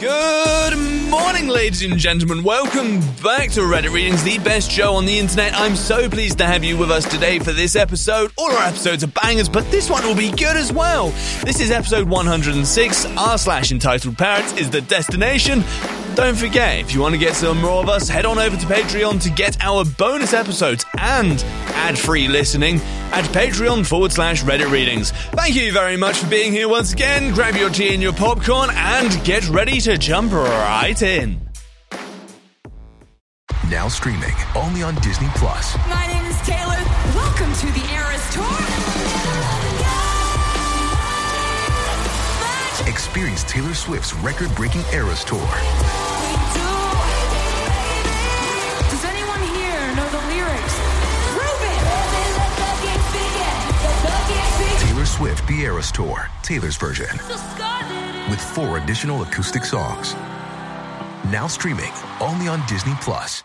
Good morning, ladies and gentlemen. Welcome back to Reddit Readings, the best show on the internet. I'm so pleased to have you with us today for this episode. All our episodes are bangers, but this one will be good as well. This is episode 106. R slash entitled parents is the destination. Don't forget, if you want to get some more of us, head on over to Patreon to get our bonus episodes and ad free listening at Patreon forward slash Reddit Readings. Thank you very much for being here once again. Grab your tea and your popcorn and get ready to jump right in. Now streaming only on Disney Plus. My name is Taylor. Welcome to the Eras Tour. Experience Taylor Swift's record-breaking Eras Tour. Does anyone here know the lyrics? Taylor Swift The Eras Tour, Taylor's version, with four additional acoustic songs. Now streaming only on Disney Plus.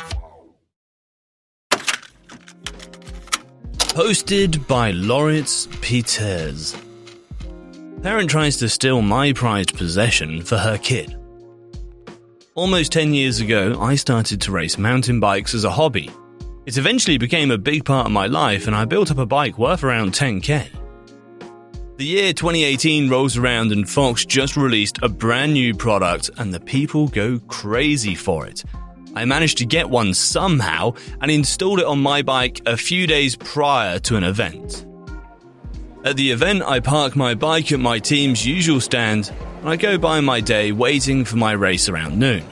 Posted by Loritz Peters. Parent tries to steal my prized possession for her kid. Almost 10 years ago, I started to race mountain bikes as a hobby. It eventually became a big part of my life, and I built up a bike worth around 10k. The year 2018 rolls around, and Fox just released a brand new product, and the people go crazy for it. I managed to get one somehow and installed it on my bike a few days prior to an event. At the event, I park my bike at my team's usual stand and I go by my day waiting for my race around noon.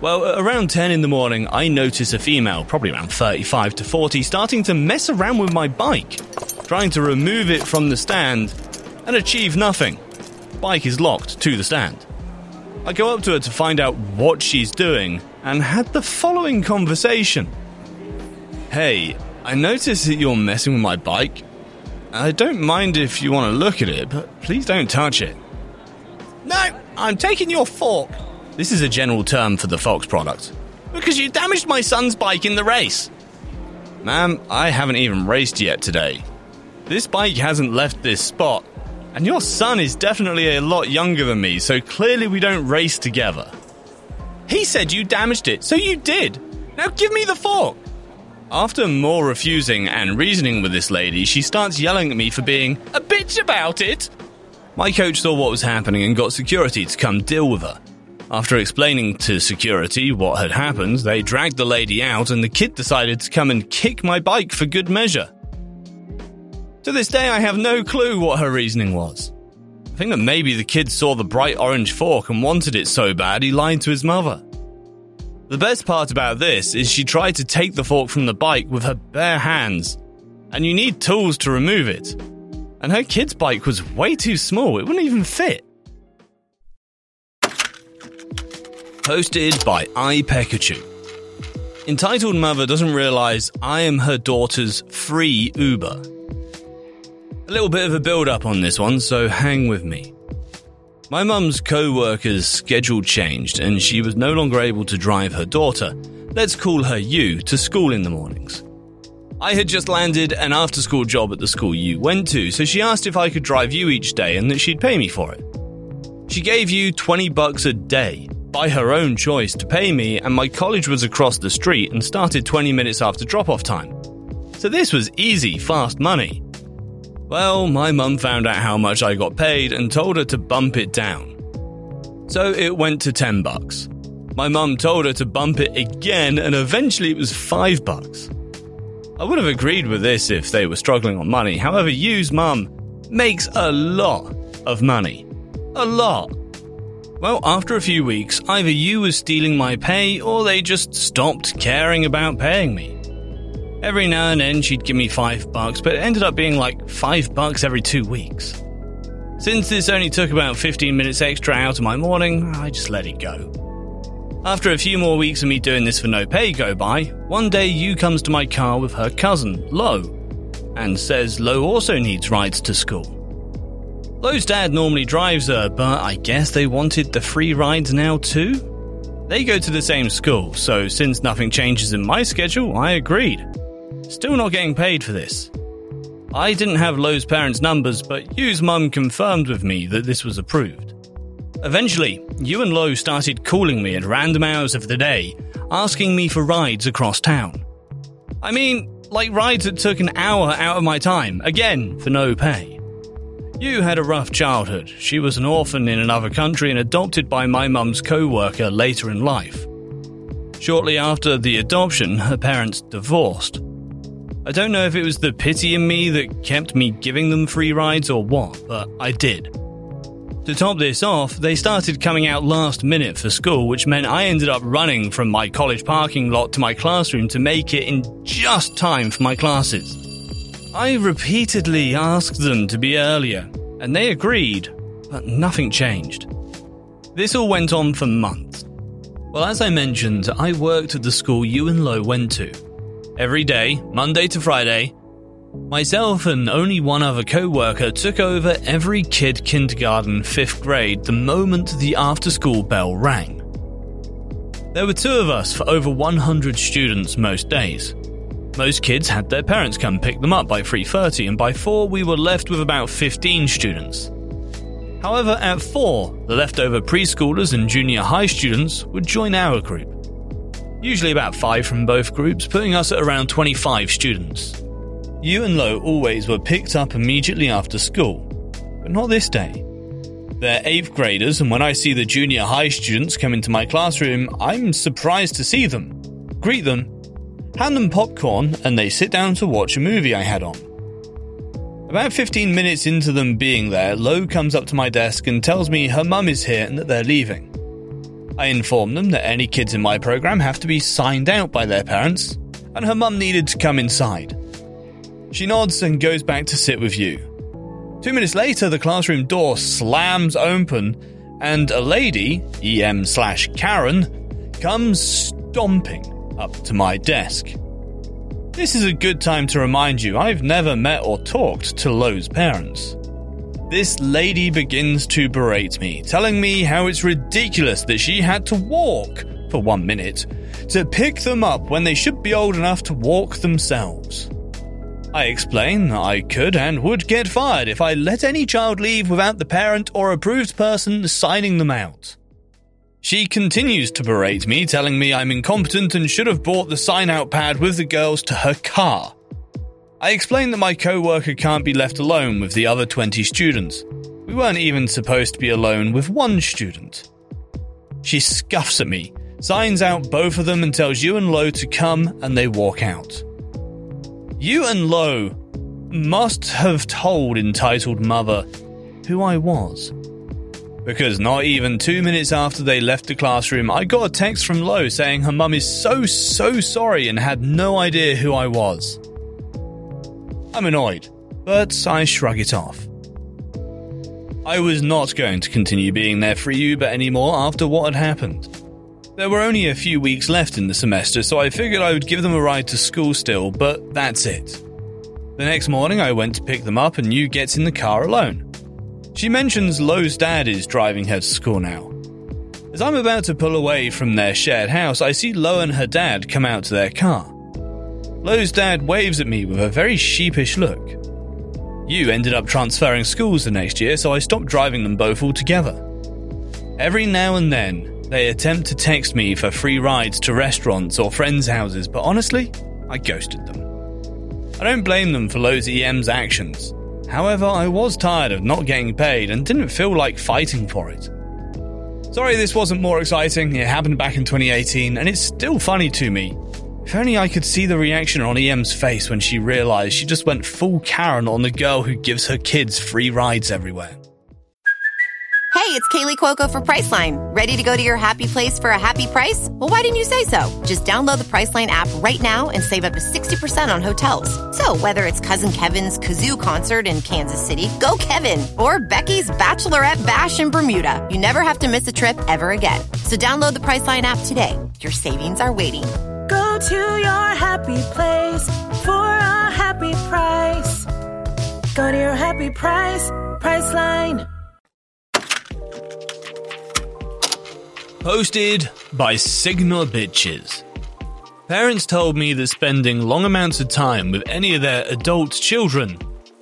Well, around 10 in the morning, I notice a female, probably around 35 to 40, starting to mess around with my bike, trying to remove it from the stand and achieve nothing. Bike is locked to the stand. I go up to her to find out what she's doing and had the following conversation. Hey, I noticed that you're messing with my bike. I don't mind if you want to look at it, but please don't touch it. No, I'm taking your fork. This is a general term for the Fox product. Because you damaged my son's bike in the race. Ma'am, I haven't even raced yet today. This bike hasn't left this spot, and your son is definitely a lot younger than me, so clearly we don't race together. He said you damaged it, so you did. Now give me the fork. After more refusing and reasoning with this lady, she starts yelling at me for being a bitch about it. My coach saw what was happening and got security to come deal with her. After explaining to security what had happened, they dragged the lady out and the kid decided to come and kick my bike for good measure. To this day, I have no clue what her reasoning was. I think that maybe the kid saw the bright orange fork and wanted it so bad he lied to his mother. The best part about this is she tried to take the fork from the bike with her bare hands, and you need tools to remove it. And her kid's bike was way too small, it wouldn't even fit. Posted by iPekachu. Entitled Mother doesn't realize I am her daughter's free Uber. A little bit of a build up on this one, so hang with me. My mum's co worker's schedule changed and she was no longer able to drive her daughter, let's call her U, to school in the mornings. I had just landed an after school job at the school U went to, so she asked if I could drive U each day and that she'd pay me for it. She gave U 20 bucks a day, by her own choice, to pay me, and my college was across the street and started 20 minutes after drop off time. So this was easy, fast money. Well, my mum found out how much I got paid and told her to bump it down. So it went to 10 bucks. My mum told her to bump it again and eventually it was 5 bucks. I would have agreed with this if they were struggling on money. However, U's mum makes a lot of money. A lot. Well, after a few weeks, either you was stealing my pay or they just stopped caring about paying me. Every now and then she'd give me five bucks, but it ended up being like five bucks every two weeks. Since this only took about 15 minutes extra out of my morning, I just let it go. After a few more weeks of me doing this for no pay go by, one day Yu comes to my car with her cousin, Lo, and says Lo also needs rides to school. Lo's dad normally drives her, but I guess they wanted the free rides now too? They go to the same school, so since nothing changes in my schedule, I agreed. Still not getting paid for this. I didn't have Lo's parents' numbers, but Yu's mum confirmed with me that this was approved. Eventually, Yu and Lowe started calling me at random hours of the day, asking me for rides across town. I mean, like rides that took an hour out of my time, again, for no pay. Yu had a rough childhood. She was an orphan in another country and adopted by my mum's co worker later in life. Shortly after the adoption, her parents divorced. I don't know if it was the pity in me that kept me giving them free rides or what, but I did. To top this off, they started coming out last minute for school, which meant I ended up running from my college parking lot to my classroom to make it in just time for my classes. I repeatedly asked them to be earlier, and they agreed, but nothing changed. This all went on for months. Well, as I mentioned, I worked at the school you and Lo went to. Every day, Monday to Friday, Myself and only one other co worker took over every kid kindergarten 5th grade the moment the after school bell rang. There were two of us for over 100 students most days. Most kids had their parents come pick them up by 3:30 and by 4 we were left with about 15 students. However, at 4, the leftover preschoolers and junior high students would join our group. Usually about 5 from both groups, putting us at around 25 students. You and Lo always were picked up immediately after school, but not this day. They're 8th graders, and when I see the junior high students come into my classroom, I'm surprised to see them. Greet them, hand them popcorn, and they sit down to watch a movie I had on. About 15 minutes into them being there, Lo comes up to my desk and tells me her mum is here and that they're leaving. I inform them that any kids in my program have to be signed out by their parents, and her mum needed to come inside. She nods and goes back to sit with you. Two minutes later, the classroom door slams open, and a lady, EM slash Karen, comes stomping up to my desk. This is a good time to remind you I've never met or talked to Lo's parents. This lady begins to berate me, telling me how it's ridiculous that she had to walk for one minute to pick them up when they should be old enough to walk themselves. I explain that I could and would get fired if I let any child leave without the parent or approved person signing them out. She continues to berate me, telling me I'm incompetent and should have brought the sign out pad with the girls to her car. I explain that my co worker can't be left alone with the other 20 students. We weren't even supposed to be alone with one student. She scuffs at me, signs out both of them and tells you and Lo to come, and they walk out. You and Lo must have told entitled mother who I was. Because not even two minutes after they left the classroom, I got a text from Lo saying her mum is so, so sorry and had no idea who I was. I'm annoyed, but I shrug it off. I was not going to continue being there for Uber anymore after what had happened. There were only a few weeks left in the semester, so I figured I would give them a ride to school still, but that's it. The next morning, I went to pick them up, and Yu gets in the car alone. She mentions Lo's dad is driving her to school now. As I'm about to pull away from their shared house, I see Lo and her dad come out to their car. Lo's dad waves at me with a very sheepish look. You ended up transferring schools the next year, so I stopped driving them both altogether. Every now and then, they attempt to text me for free rides to restaurants or friends' houses, but honestly, I ghosted them. I don't blame them for Lo's EM's actions. However, I was tired of not getting paid and didn't feel like fighting for it. Sorry this wasn't more exciting, it happened back in 2018, and it's still funny to me. If only I could see the reaction on EM's face when she realised she just went full Karen on the girl who gives her kids free rides everywhere. Hey, it's Kaley Cuoco for Priceline. Ready to go to your happy place for a happy price? Well, why didn't you say so? Just download the Priceline app right now and save up to 60% on hotels. So, whether it's Cousin Kevin's Kazoo concert in Kansas City, go Kevin, or Becky's Bachelorette Bash in Bermuda, you never have to miss a trip ever again. So download the Priceline app today. Your savings are waiting. To your happy place for a happy price. Go to your happy price, Priceline. Posted by Signal Bitches. Parents told me that spending long amounts of time with any of their adult children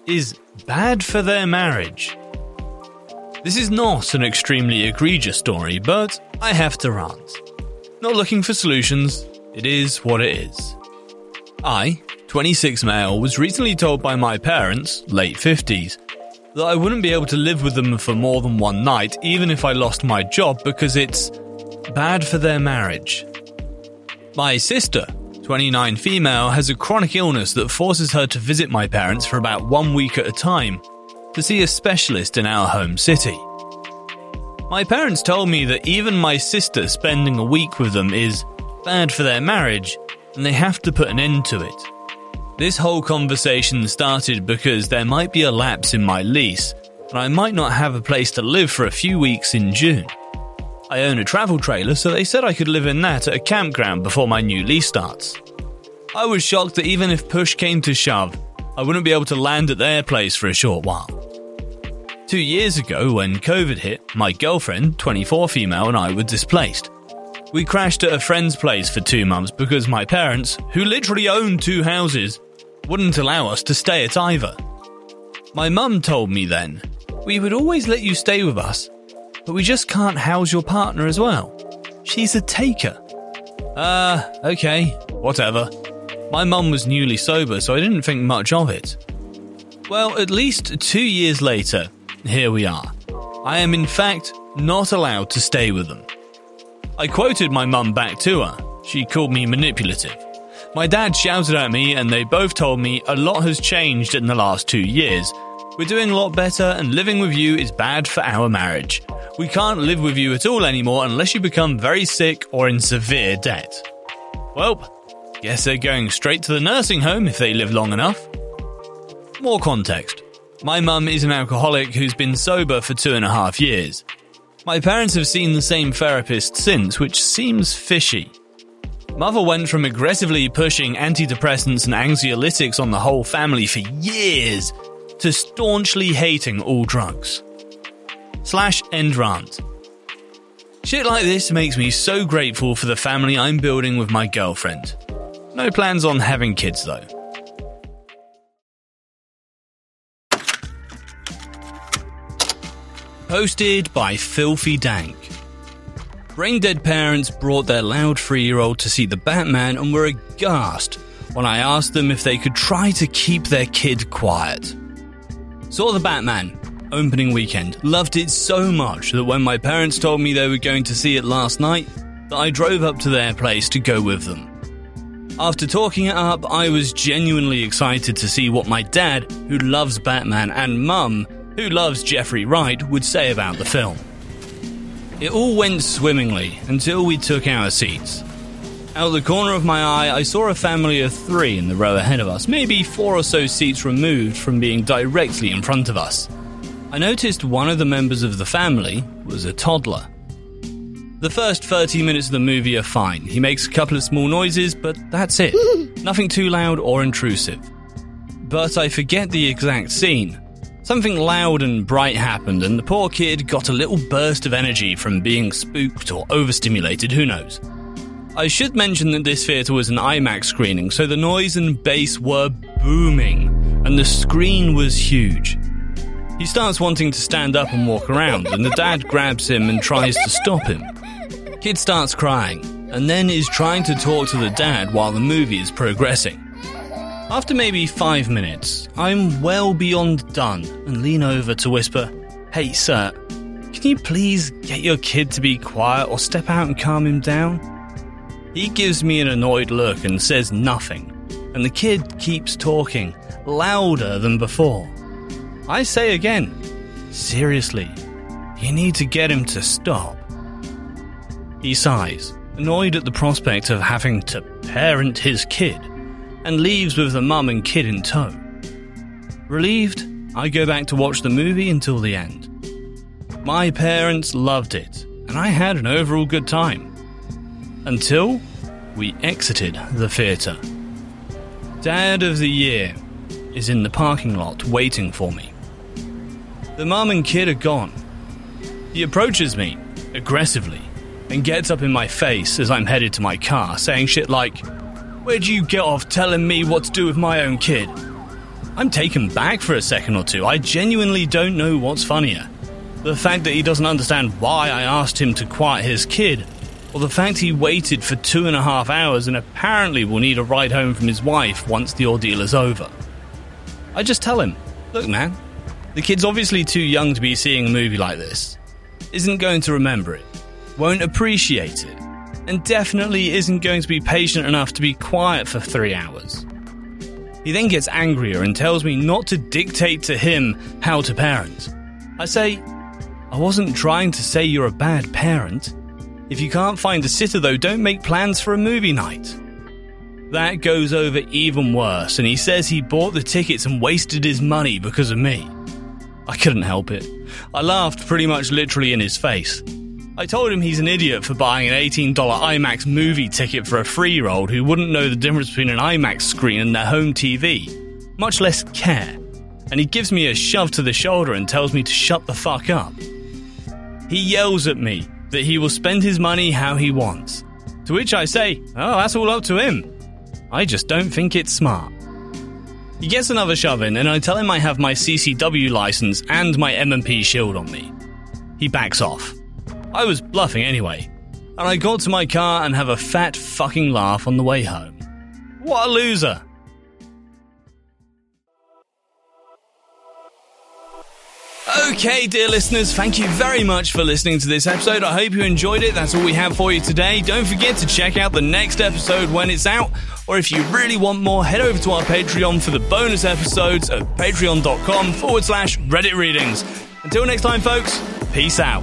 is bad for their marriage. This is not an extremely egregious story, but I have to rant. Not looking for solutions, it is what it is. I, 26 male, was recently told by my parents, late 50s, that I wouldn't be able to live with them for more than one night, even if I lost my job, because it's bad for their marriage. My sister, 29 female, has a chronic illness that forces her to visit my parents for about one week at a time to see a specialist in our home city. My parents told me that even my sister spending a week with them is bad for their marriage and they have to put an end to it. This whole conversation started because there might be a lapse in my lease and I might not have a place to live for a few weeks in June. I own a travel trailer, so they said I could live in that at a campground before my new lease starts. I was shocked that even if push came to shove, I wouldn't be able to land at their place for a short while. Two years ago, when COVID hit, my girlfriend, 24 female, and I were displaced. We crashed at a friend's place for two months because my parents, who literally own two houses, wouldn't allow us to stay at either. My mum told me then, We would always let you stay with us, but we just can't house your partner as well. She's a taker. Ah, uh, okay, whatever. My mum was newly sober, so I didn't think much of it. Well, at least two years later, here we are. I am in fact not allowed to stay with them. I quoted my mum back to her. She called me manipulative. My dad shouted at me, and they both told me a lot has changed in the last two years. We're doing a lot better, and living with you is bad for our marriage. We can't live with you at all anymore unless you become very sick or in severe debt. Well, guess they're going straight to the nursing home if they live long enough. More context. My mum is an alcoholic who's been sober for two and a half years. My parents have seen the same therapist since, which seems fishy. Mother went from aggressively pushing antidepressants and anxiolytics on the whole family for years to staunchly hating all drugs slash end rant. Shit like this makes me so grateful for the family I'm building with my girlfriend. No plans on having kids though. Posted by Filthy Dank. Brain dead parents brought their loud three year old to see the Batman and were aghast when I asked them if they could try to keep their kid quiet. Saw the Batman, opening weekend. Loved it so much that when my parents told me they were going to see it last night, that I drove up to their place to go with them. After talking it up, I was genuinely excited to see what my dad, who loves Batman, and mum, who loves Jeffrey Wright, would say about the film. It all went swimmingly until we took our seats. Out of the corner of my eye, I saw a family of three in the row ahead of us, maybe four or so seats removed from being directly in front of us. I noticed one of the members of the family was a toddler. The first 30 minutes of the movie are fine. He makes a couple of small noises, but that's it. Nothing too loud or intrusive. But I forget the exact scene. Something loud and bright happened, and the poor kid got a little burst of energy from being spooked or overstimulated, who knows. I should mention that this theatre was an IMAX screening, so the noise and bass were booming, and the screen was huge. He starts wanting to stand up and walk around, and the dad grabs him and tries to stop him. Kid starts crying, and then is trying to talk to the dad while the movie is progressing. After maybe five minutes, I'm well beyond done and lean over to whisper, Hey, sir, can you please get your kid to be quiet or step out and calm him down? He gives me an annoyed look and says nothing, and the kid keeps talking, louder than before. I say again, seriously, you need to get him to stop. He sighs, annoyed at the prospect of having to parent his kid, and leaves with the mum and kid in tow. Relieved, I go back to watch the movie until the end. My parents loved it, and I had an overall good time. Until we exited the theatre. Dad of the Year is in the parking lot waiting for me. The mum and kid are gone. He approaches me aggressively and gets up in my face as I'm headed to my car, saying shit like, Where'd you get off telling me what to do with my own kid? I'm taken back for a second or two. I genuinely don't know what's funnier. The fact that he doesn't understand why I asked him to quiet his kid, or the fact he waited for two and a half hours and apparently will need a ride home from his wife once the ordeal is over. I just tell him, look, man, the kid's obviously too young to be seeing a movie like this, isn't going to remember it, won't appreciate it, and definitely isn't going to be patient enough to be quiet for three hours. He then gets angrier and tells me not to dictate to him how to parent. I say, I wasn't trying to say you're a bad parent. If you can't find a sitter, though, don't make plans for a movie night. That goes over even worse, and he says he bought the tickets and wasted his money because of me. I couldn't help it. I laughed pretty much literally in his face. I told him he's an idiot for buying an $18 IMAX movie ticket for a three year old who wouldn't know the difference between an IMAX screen and their home TV, much less care. And he gives me a shove to the shoulder and tells me to shut the fuck up. He yells at me that he will spend his money how he wants. To which I say, oh, that's all up to him. I just don't think it's smart. He gets another shove in, and I tell him I have my CCW license and my M&P shield on me. He backs off. I was bluffing anyway, and I got to my car and have a fat fucking laugh on the way home. What a loser! Okay, dear listeners, thank you very much for listening to this episode. I hope you enjoyed it. That's all we have for you today. Don't forget to check out the next episode when it's out, or if you really want more, head over to our Patreon for the bonus episodes at patreon.com forward slash Reddit readings. Until next time, folks, peace out.